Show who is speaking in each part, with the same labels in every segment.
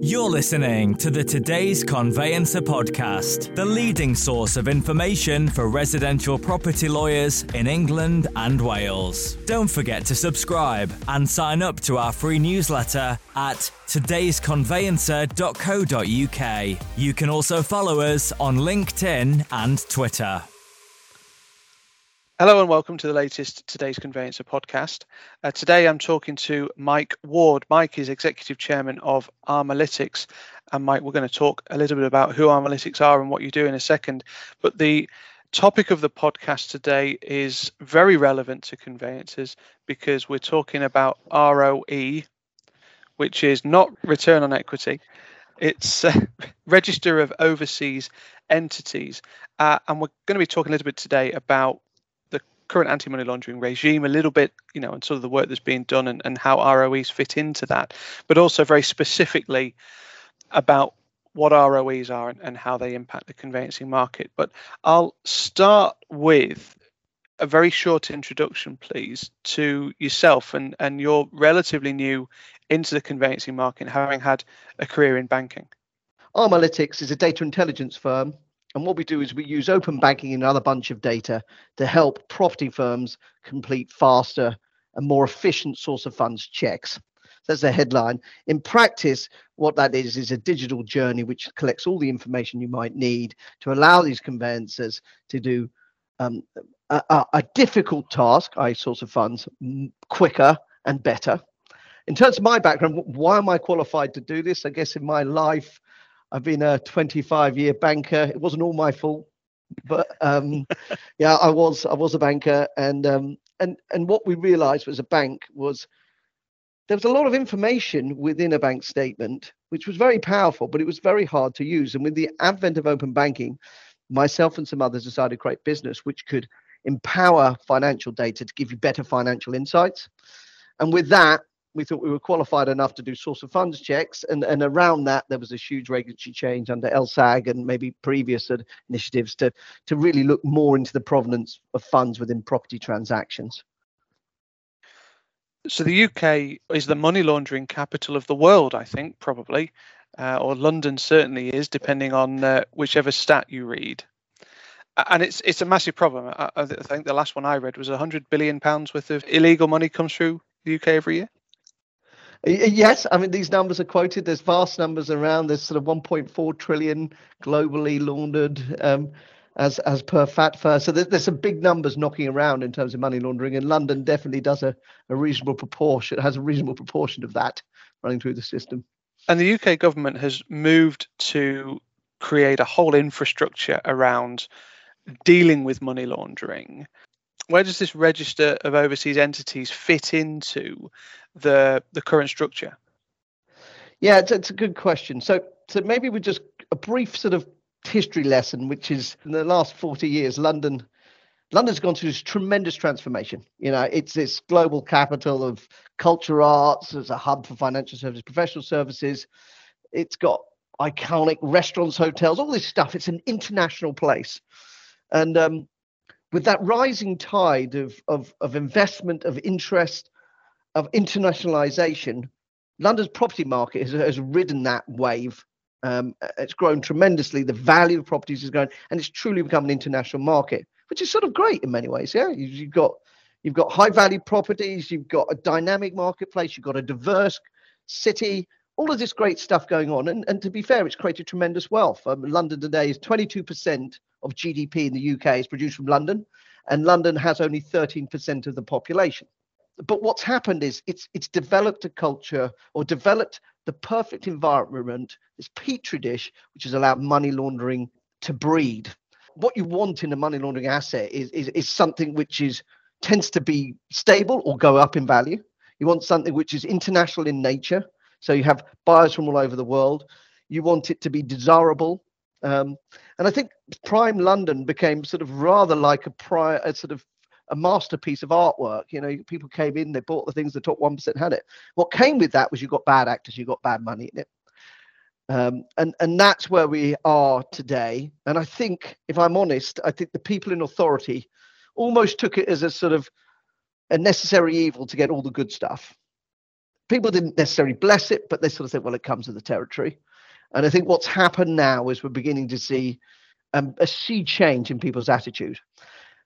Speaker 1: You're listening to the Today's Conveyancer podcast, the leading source of information for residential property lawyers in England and Wales. Don't forget to subscribe and sign up to our free newsletter at today'sconveyancer.co.uk. You can also follow us on LinkedIn and Twitter.
Speaker 2: Hello and welcome to the latest Today's Conveyancer podcast. Uh, today I'm talking to Mike Ward. Mike is Executive Chairman of Armalytix. And Mike, we're going to talk a little bit about who Armalytix are and what you do in a second. But the topic of the podcast today is very relevant to conveyancers because we're talking about ROE, which is not return on equity. It's uh, register of overseas entities. Uh, and we're going to be talking a little bit today about current anti-money laundering regime a little bit you know and sort of the work that's being done and, and how roes fit into that but also very specifically about what roes are and, and how they impact the conveyancing market. But i'll start with a very short introduction please to yourself and and you're relatively new into the conveyancing market having had a career in banking.
Speaker 3: Armalytix is a data intelligence firm and what we do is we use open banking and another bunch of data to help property firms complete faster and more efficient source of funds checks. That's the headline. In practice, what that is is a digital journey which collects all the information you might need to allow these conveyancers to do um, a, a, difficult task, i source of funds, quicker and better. In terms of my background, why am I qualified to do this? I guess in my life, I've been a 25 year banker. It wasn't all my fault, but um, yeah, I was I was a banker, and um, and and what we realised was a bank was there was a lot of information within a bank statement, which was very powerful, but it was very hard to use. And with the advent of open banking, myself and some others decided to create business which could empower financial data to give you better financial insights. And with that, we thought we were qualified enough to do source of funds checks. And, and around that, there was a huge regulatory change under LSAG and maybe previous initiatives to, to really look more into the provenance of funds within property transactions.
Speaker 2: So the UK is the money laundering capital of the world, I think, probably, uh, or London certainly is, depending on uh, whichever stat you read. And it's it's a massive problem. I, I think the last one I read was 100 billion pounds worth of illegal money comes through the UK every year.
Speaker 3: Yes, I mean these numbers are quoted. There's vast numbers around. There's sort of 1.4 trillion globally laundered um, as as per FATFA. So there's, there's some big numbers knocking around in terms of money laundering, and London definitely does a, a reasonable proportion. Has a reasonable proportion of that running through the system.
Speaker 2: And the UK government has moved to create a whole infrastructure around dealing with money laundering where does this register of overseas entities fit into the the current structure?
Speaker 3: Yeah, it's, it's a good question. So, so maybe we just a brief sort of history lesson, which is in the last 40 years, London London's gone through this tremendous transformation. You know, it's this global capital of culture arts, as a hub for financial services, professional services. It's got iconic restaurants, hotels, all this stuff. It's an international place. And um, with that rising tide of, of, of investment, of interest, of internationalization, London's property market has, has ridden that wave. Um, it's grown tremendously. The value of properties is growing, and it's truly become an international market, which is sort of great in many ways. Yeah, you've got you've got high value properties, you've got a dynamic marketplace, you've got a diverse city, all of this great stuff going on. And, and to be fair, it's created tremendous wealth. Um, London today is 22% of GDP in the UK is produced from London, and London has only 13% of the population. But what's happened is it's it's developed a culture or developed the perfect environment, this petri dish, which has allowed money laundering to breed. What you want in a money laundering asset is, is, is something which is tends to be stable or go up in value. You want something which is international in nature. So you have buyers from all over the world. You want it to be desirable. Um, and I think Prime London became sort of rather like a prior, a sort of a masterpiece of artwork. You know, people came in, they bought the things, the top one percent had it. What came with that was you got bad actors, you got bad money in it. Um, and and that's where we are today. And I think, if I'm honest, I think the people in authority almost took it as a sort of a necessary evil to get all the good stuff. People didn't necessarily bless it, but they sort of said, well, it comes with the territory. And I think what's happened now is we're beginning to see um, a sea change in people's attitude.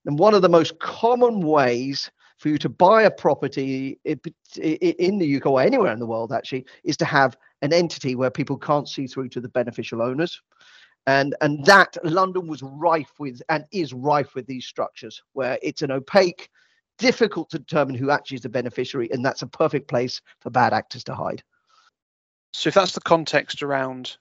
Speaker 3: And one of the most common ways for you to buy a property in the UK or anywhere in the world actually is to have an entity where people can't see through to the beneficial owners. And, and that London was rife with and is rife with these structures where it's an opaque, difficult to determine who actually is the beneficiary, and that's a perfect place for bad actors to hide.
Speaker 2: So if that's the context around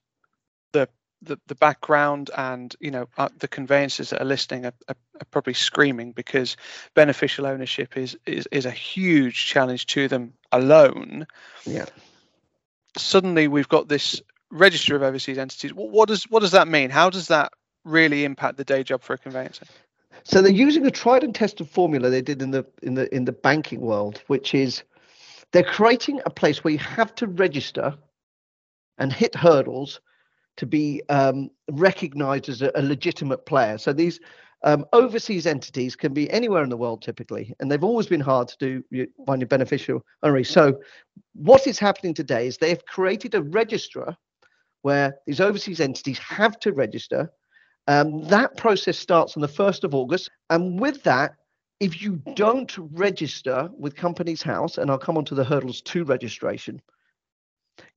Speaker 2: the the, the background and you know uh, the conveyances that are listening are, are, are, probably screaming because beneficial ownership is, is is a huge challenge to them alone.
Speaker 3: Yeah.
Speaker 2: Suddenly we've got this register of overseas entities. What, what does what does that mean? How does that really impact the day job for a conveyancer?
Speaker 3: So they're using a tried and tested formula they did in the in the in the banking world, which is they're creating a place where you have to register and hit hurdles to be um, recognized as a, a, legitimate player. So these um, overseas entities can be anywhere in the world typically, and they've always been hard to do find a beneficial owner. So what is happening today is they've created a registrar where these overseas entities have to register. Um, that process starts on the 1st of August. And with that, if you don't register with Companies House, and I'll come on to the hurdles to registration,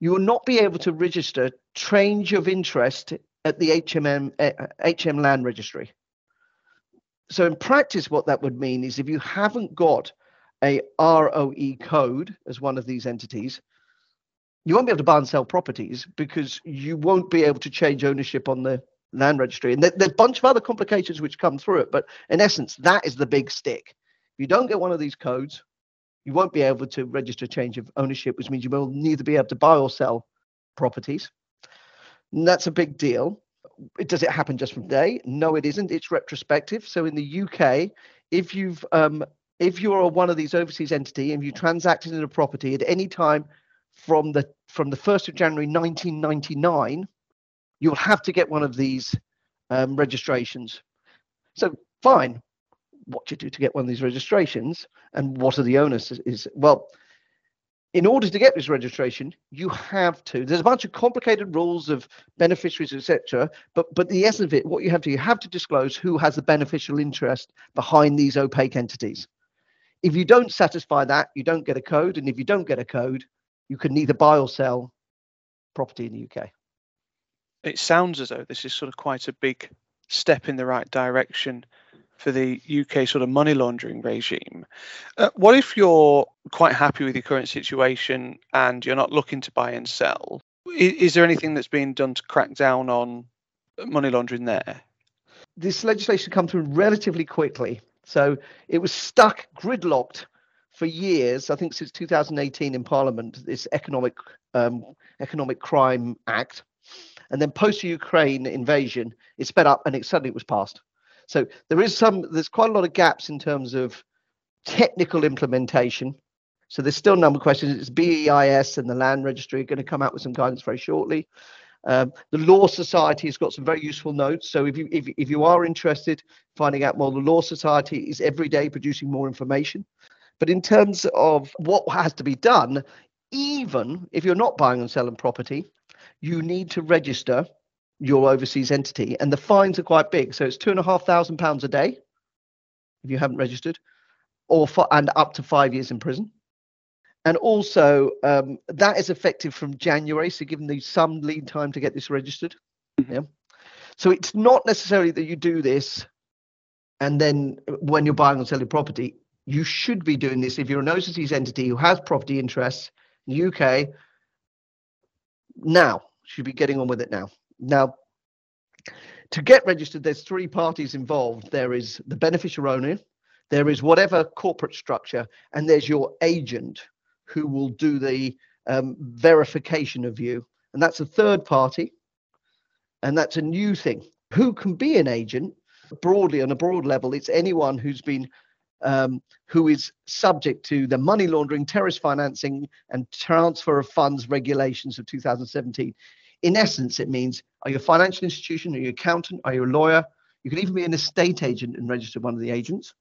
Speaker 3: you will not be able to register change of interest at the HMM, HM Land Registry. So, in practice, what that would mean is if you haven't got a ROE code as one of these entities, you won't be able to buy and sell properties because you won't be able to change ownership on the land registry. And there's a bunch of other complications which come through it. But in essence, that is the big stick. If you don't get one of these codes, you won't be able to register change of ownership, which means you will neither be able to buy or sell properties. And that's a big deal. Does it happen just from day? No, it isn't. It's retrospective. So in the UK, if you've um, if you're one of these overseas entity and you transacted in a property at any time from the from the 1st of January 1999, you'll have to get one of these um, registrations. So fine, what do you do to get one of these registrations? And what are the onus is, is well in order to get this registration you have to there's a bunch of complicated rules of beneficiaries etc but but the essence of it what you have to you have to disclose who has the beneficial interest behind these opaque entities. If you don't satisfy that you don't get a code and if you don't get a code you can neither buy or sell property in the uk
Speaker 2: it sounds as though this is sort of quite a big step in the right direction for the UK sort of money laundering regime. Uh, what if you're quite happy with your current situation and you're not looking to buy and sell? Is, is there anything that's being done to crack down on money laundering there?
Speaker 3: This legislation come through relatively quickly. So it was stuck, gridlocked for years. I think since 2018 in Parliament, this economic um, economic crime act, and then post Ukraine invasion, it sped up and it suddenly it was passed. So there is some, there's quite a lot of gaps in terms of technical implementation. So there's still a number of questions. It's BEIS and the Land Registry are going to come out with some guidance very shortly. Um, the Law Society has got some very useful notes. So if you if, if you are interested finding out more, the Law Society is every day producing more information. But in terms of what has to be done, even if you're not buying and selling property, you need to register your overseas entity, and the fines are quite big. So it's two and a half thousand pounds a day if you haven't registered, or for, and up to five years in prison. And also, um, that is effective from January, so giving you some lead time to get this registered. Mm-hmm. Yeah. So it's not necessarily that you do this, and then when you're buying or selling property, you should be doing this if you're an overseas entity who has property interests in the UK. Now, should be getting on with it now. Now, to get registered, there's three parties involved. There is the beneficial owner, there is whatever corporate structure, and there's your agent who will do the um, verification of you. And that's a third party. And that's a new thing. Who can be an agent? Broadly, on a broad level, it's anyone who's been um, who is subject to the money laundering, terrorist financing, and transfer of funds regulations of 2017 in essence, it means are you a financial institution? Are you an accountant? Are you a lawyer? You can even be an estate agent and register one of the agents.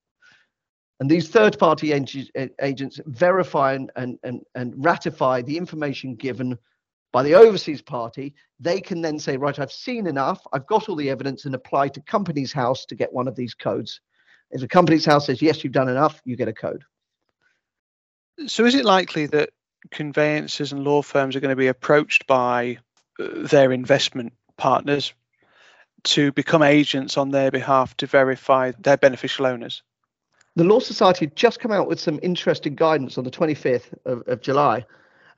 Speaker 3: And these third party agents verify and, and, and, and ratify the information given by the overseas party. They can then say, right, I've seen enough, I've got all the evidence, and apply to Companies House to get one of these codes. If the Companies House says, yes, you've done enough, you get a code.
Speaker 2: So is it likely that conveyancers and law firms are going to be approached by uh, their investment partners to become agents on their behalf to verify their beneficial owners?
Speaker 3: The Law Society had just come out with some interesting guidance on the 25th of, of July,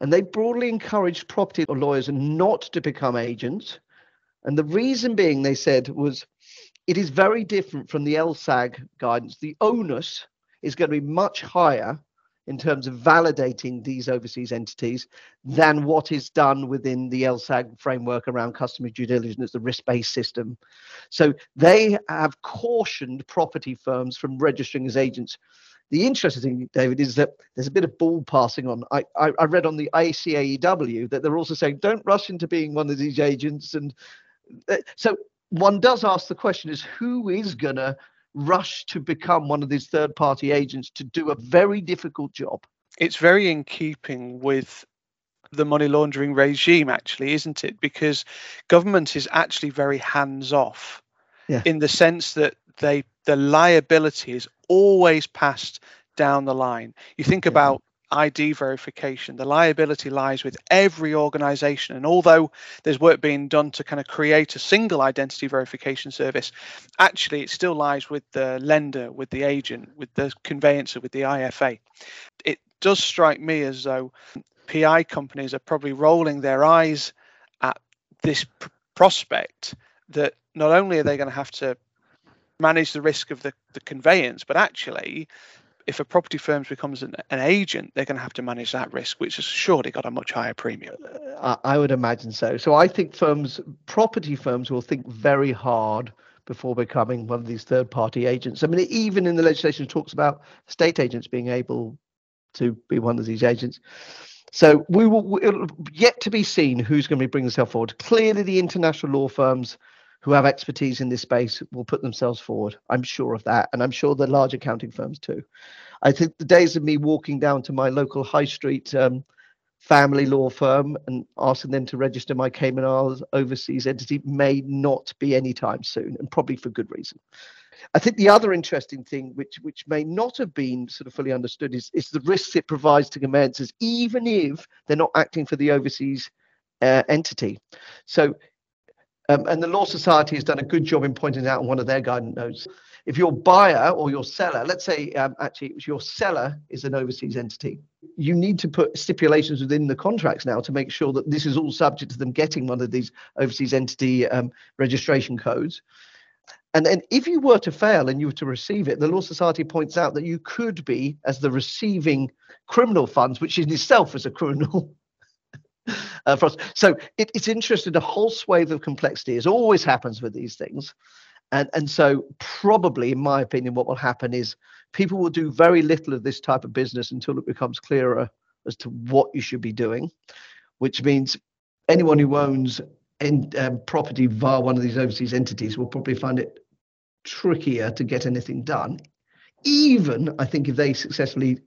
Speaker 3: and they broadly encouraged property lawyers not to become agents. And the reason being, they said, was it is very different from the LSAG guidance. The onus is going to be much higher in terms of validating these overseas entities than what is done within the LSAG framework around customer due diligence, the risk based system. So they have cautioned property firms from registering as agents. The interesting thing, David, is that there's a bit of ball passing on. I, I, I read on the ICAEW that they're also saying don't rush into being one of these agents. And uh, so one does ask the question is who is going to rush to become one of these third party agents to do a very difficult job.
Speaker 2: It's very in keeping with the money laundering regime, actually, isn't it? Because government is actually very hands off yeah. in the sense that they the liability is always passed down the line. You think yeah. about ID verification. The liability lies with every organization. And although there's work being done to kind of create a single identity verification service, actually it still lies with the lender, with the agent, with the conveyancer, with the IFA. It does strike me as though PI companies are probably rolling their eyes at this pr- prospect that not only are they going to have to manage the risk of the, the conveyance, but actually if a property firm becomes an, an, agent, they're going to have to manage that risk, which has surely got a much higher premium.
Speaker 3: Uh, I would imagine so. So I think firms, property firms, will think very hard before becoming one of these third-party agents. I mean, even in the legislation, talks about state agents being able to be one of these agents. So we will yet to be seen who's going to be bringing themselves forward. Clearly, the international law firms who have expertise in this space will put themselves forward. I'm sure of that. And I'm sure the large accounting firms too. I think the days of me walking down to my local high street um, family law firm and asking them to register my Cayman Islands overseas entity may not be anytime soon, and probably for good reason. I think the other interesting thing, which which may not have been sort of fully understood, is is the risks it provides to conveyancers, even if they're not acting for the overseas uh, entity. So um, and the Law Society has done a good job in pointing out in one of their guidance notes. If your buyer or your seller, let's say um, actually it was your seller is an overseas entity, you need to put stipulations within the contracts now to make sure that this is all subject to them getting one of these overseas entity um, registration codes. And then if you were to fail and you were to receive it, the Law Society points out that you could be, as the receiving criminal funds, which in itself is a criminal uh, for us. So it, it's interesting. A whole swathe of complexity, as always happens with these things. And, and so, probably, in my opinion, what will happen is people will do very little of this type of business until it becomes clearer as to what you should be doing, which means anyone who owns in, um, property via one of these overseas entities will probably find it trickier to get anything done, even I think if they successfully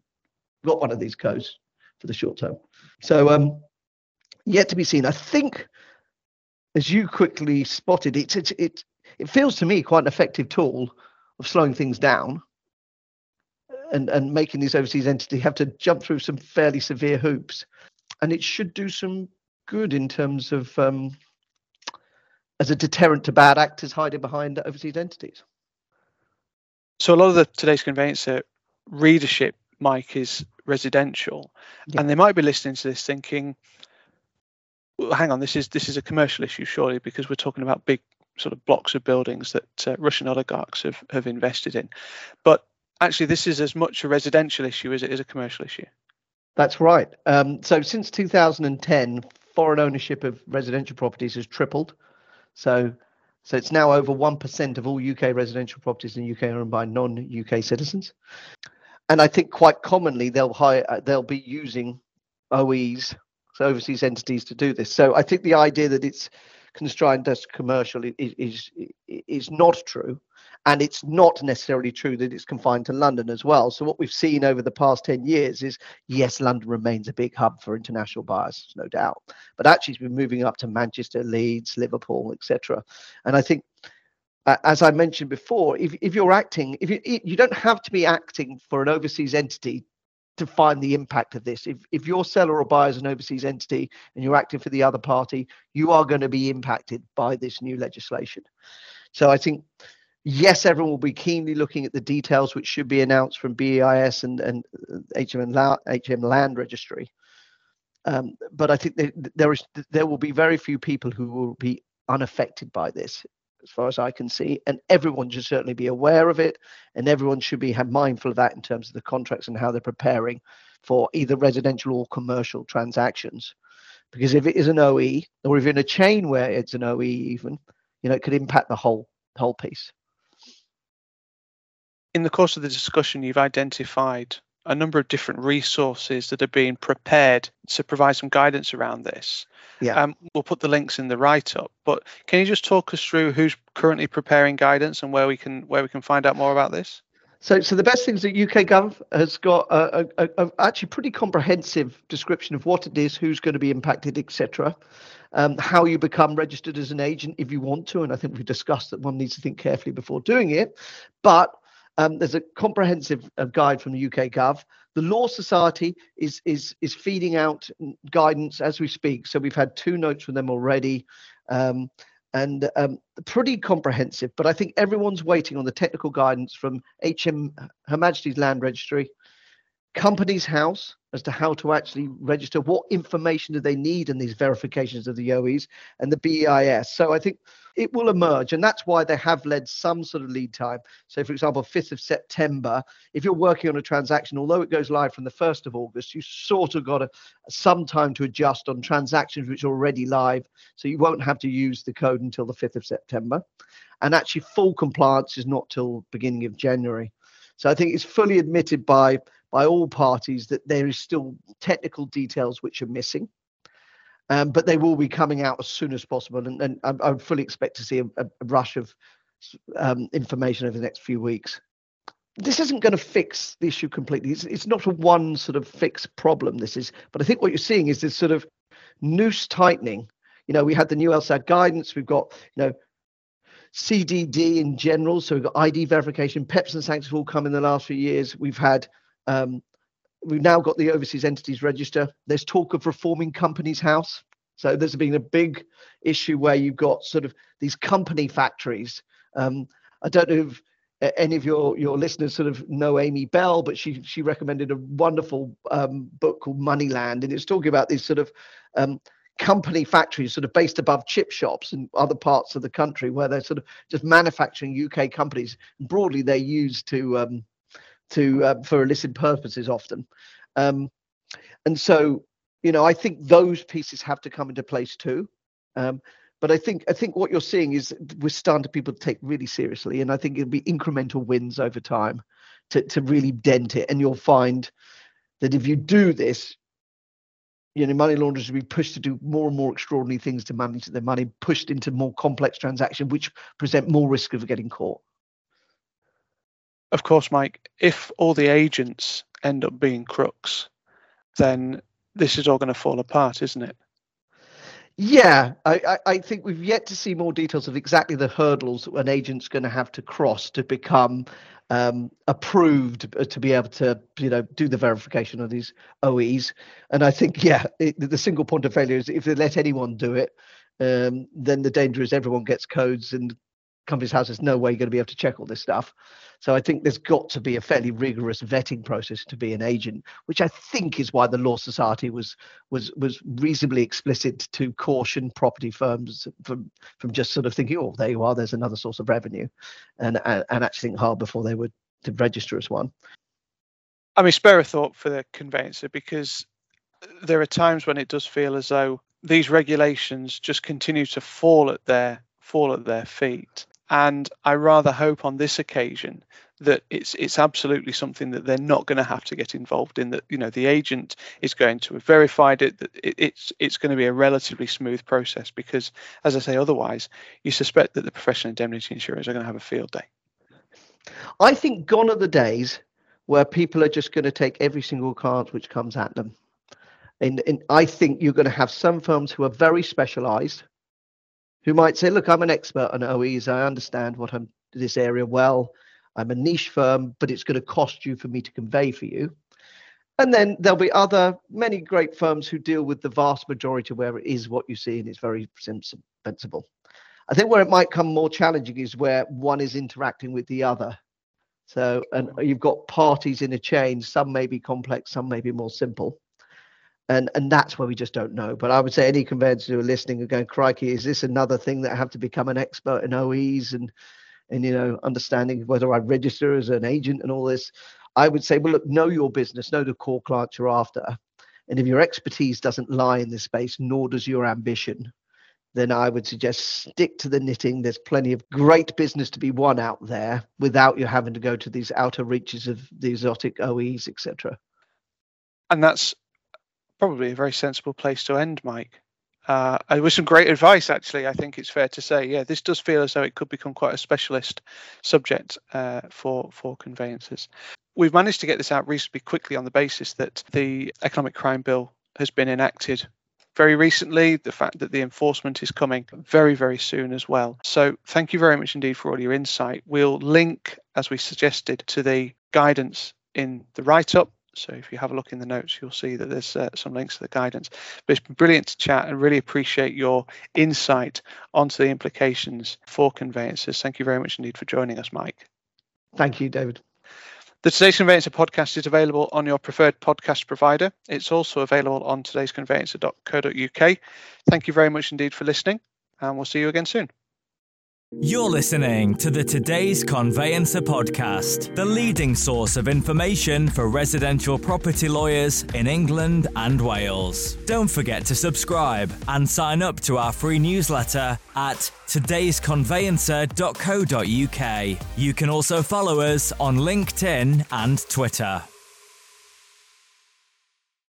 Speaker 3: got one of these codes for the short term. So um, yet to be seen. I think, as you quickly spotted, it it it, it feels to me quite an effective tool of slowing things down and and making these overseas entities have to jump through some fairly severe hoops, and it should do some good in terms of um, as a deterrent to bad actors hiding behind overseas entities.
Speaker 2: So a lot of the today's conveyancer readership, Mike, is residential, yeah. and they might be listening to this thinking, hang on, this is this is a commercial issue, surely, because we're talking about big sort of blocks of buildings that uh, Russian oligarchs have, have invested in. But actually, this is as much a residential issue as it is a commercial issue.
Speaker 3: That's right. Um, so since 2010, foreign ownership of residential properties has tripled. So so it's now over 1% of all UK residential properties in the UK are owned by non-UK citizens. And I think quite commonly they'll hire, they'll be using OEs overseas entities to do this. So I think the idea that it's constrained as commercial is, is is not true, and it's not necessarily true that it's confined to London as well. So what we've seen over the past ten years is yes, London remains a big hub for international buyers, no doubt, but actually it's been moving up to Manchester, Leeds, Liverpool, etc. And I think as I mentioned before, if, if you're acting, if you, you don't have to be acting for an overseas entity to find the impact of this. If, if your seller or buyer is an overseas entity and you're acting for the other party, you are going to be impacted by this new legislation. So I think, yes, everyone will be keenly looking at the details which should be announced from BEIS and, and HM, HM Land Registry. Um, but I think there is there will be very few people who will be unaffected by this as far as I can see. And everyone should certainly be aware of it, and everyone should be mindful of that in terms of the contracts and how they're preparing for either residential or commercial transactions. Because if it is an OE, or if in a chain where it's an OE, even, you know, it could impact the whole whole piece.
Speaker 2: In the course of the discussion, you've identified a number of different resources that are being prepared to provide some guidance around this.
Speaker 3: Yeah.
Speaker 2: Um, we'll put the links in the write-up. But can you just talk us through who's currently preparing guidance and where we can where we can find out more about this?
Speaker 3: So, so the best thing is that UK Gov has got a, a, a, actually pretty comprehensive description of what it is, who's going to be impacted, etc. Um, how you become registered as an agent if you want to, and I think we've discussed that one needs to think carefully before doing it. But um, there's a comprehensive uh, guide from the UK Gov. The Law Society is is is feeding out guidance as we speak. So we've had two notes from them already, um, and um, pretty comprehensive. But I think everyone's waiting on the technical guidance from HM Her Majesty's Land Registry, Companies House, as to how to actually register, what information do they need in these verifications of the OEs, and the BEIS. So I think it will emerge, and that's why they have led some sort of lead time. So, for example, 5th of September, if you're working on a transaction, although it goes live from the 1st of August, you sort of got a, some time to adjust on transactions which are already live. So you won't have to use the code until the 5th of September. And actually, full compliance is not till beginning of January. So I think it's fully admitted by by all parties that there is still technical details which are missing. Um, but they will be coming out as soon as possible, and, and I, I, fully expect to see a, a rush of um, information over the next few weeks. This isn't going to fix the issue completely. It's, it's not a one sort of fixed problem. This is, but I think what you're seeing is this sort of noose tightening. You know, we had the new LSAG guidance. We've got, you know, CDD in general. So we've got ID verification. PEPs and sanctions have all come in the last few years. We've had um, we've now got the overseas entities register. There's talk of reforming Companies House. So there's been a big issue where you've got sort of these company factories. Um, I don't know if any of your your listeners sort of know Amy Bell, but she she recommended a wonderful um, book called Moneyland, and it's talking about these sort of um, company factories sort of based above chip shops in other parts of the country where they're sort of just manufacturing UK companies. Broadly, they're used to um, to uh, for illicit purposes often. Um, and so, you know, I think those pieces have to come into place too. Um, but I think I think what you're seeing is we're starting to people take really seriously, and I think it'll be incremental wins over time to to really dent it. And you'll find that if you do this, you know, money launderers will be pushed to do more and more extraordinary things to manage their money, pushed into more complex transactions, which present more risk of getting caught
Speaker 2: of course, Mike, if all the agents end up being crooks, then this is all going to fall apart, isn't it?
Speaker 3: Yeah, I, I, think we've yet to see more details of exactly the hurdles an agent's going to have to cross to become um, approved uh, to be able to, you know, do the verification of these OEs. And I think, yeah, it, the single point of failure is if they let anyone do it, um, then the danger is everyone gets codes and Companies House there's no way you're going to be able to check all this stuff. So I think there's got to be a fairly rigorous vetting process to be an agent, which I think is why the Law Society was was was reasonably explicit to caution property firms from from just sort of thinking, oh, there you are, there's another source of revenue, and and, and actually think hard before they would to register as one.
Speaker 2: I mean, spare a thought for the conveyancer because there are times when it does feel as though these regulations just continue to fall at their fall at their feet And I rather hope on this occasion that it's it's absolutely something that they're not going to have to get involved in. That you know the agent is going to have verified it. That it, it's it's going to be a relatively smooth process because, as I say, otherwise you suspect that the professional indemnity insurers are going to have a field day.
Speaker 3: I think gone are the days where people are just going to take every single card which comes at them. And, and I think you're going to have some firms who are very specialized, who might say, look, I'm an expert on OEs. I understand what I'm this area well. I'm a niche firm, but it's going to cost you for me to convey for you. And then there'll be other many great firms who deal with the vast majority where it is what you see and it's very sensible. I think where it might come more challenging is where one is interacting with the other. So, and you've got parties in a chain. Some may be complex, some may be more simple, and and that's where we just don't know. But I would say any conveyancers who are listening are going, "Crikey, is this another thing that I have to become an expert in OEs and and you know understanding whether I register as an agent and all this?" I would say, well, look, know your business, know the core clients you're after, and if your expertise doesn't lie in this space, nor does your ambition, then I would suggest stick to the knitting. There's plenty of great business to be won out there without you having to go to these outer reaches of the exotic OEs, etc.
Speaker 2: And that's probably a very sensible place to end, Mike. Uh, with some great advice, actually, I think it's fair to say. Yeah, this does feel as though it could become quite a specialist subject uh, for for conveyancers. We've managed to get this out reasonably quickly on the basis that the economic crime bill has been enacted very recently, the fact that the enforcement is coming very, very soon as well. So, thank you very much indeed for all your insight. We'll link, as we suggested, to the guidance in the write up. So, if you have a look in the notes, you'll see that there's uh, some links to the guidance. But it's been brilliant to chat and really appreciate your insight onto the implications for conveyancers. Thank you very much indeed for joining us, Mike.
Speaker 3: Thank you, David.
Speaker 2: The Today's Conveyancer podcast is available on your preferred podcast provider. It's also available on today'sconveyancer.co.uk. Thank you very much indeed for listening, and we'll see you again soon.
Speaker 1: You're listening to the Today's Conveyancer podcast, the leading source of information for residential property lawyers in England and Wales. Don't forget to subscribe and sign up to our free newsletter at today'sconveyancer.co.uk. You can also follow us on LinkedIn and Twitter.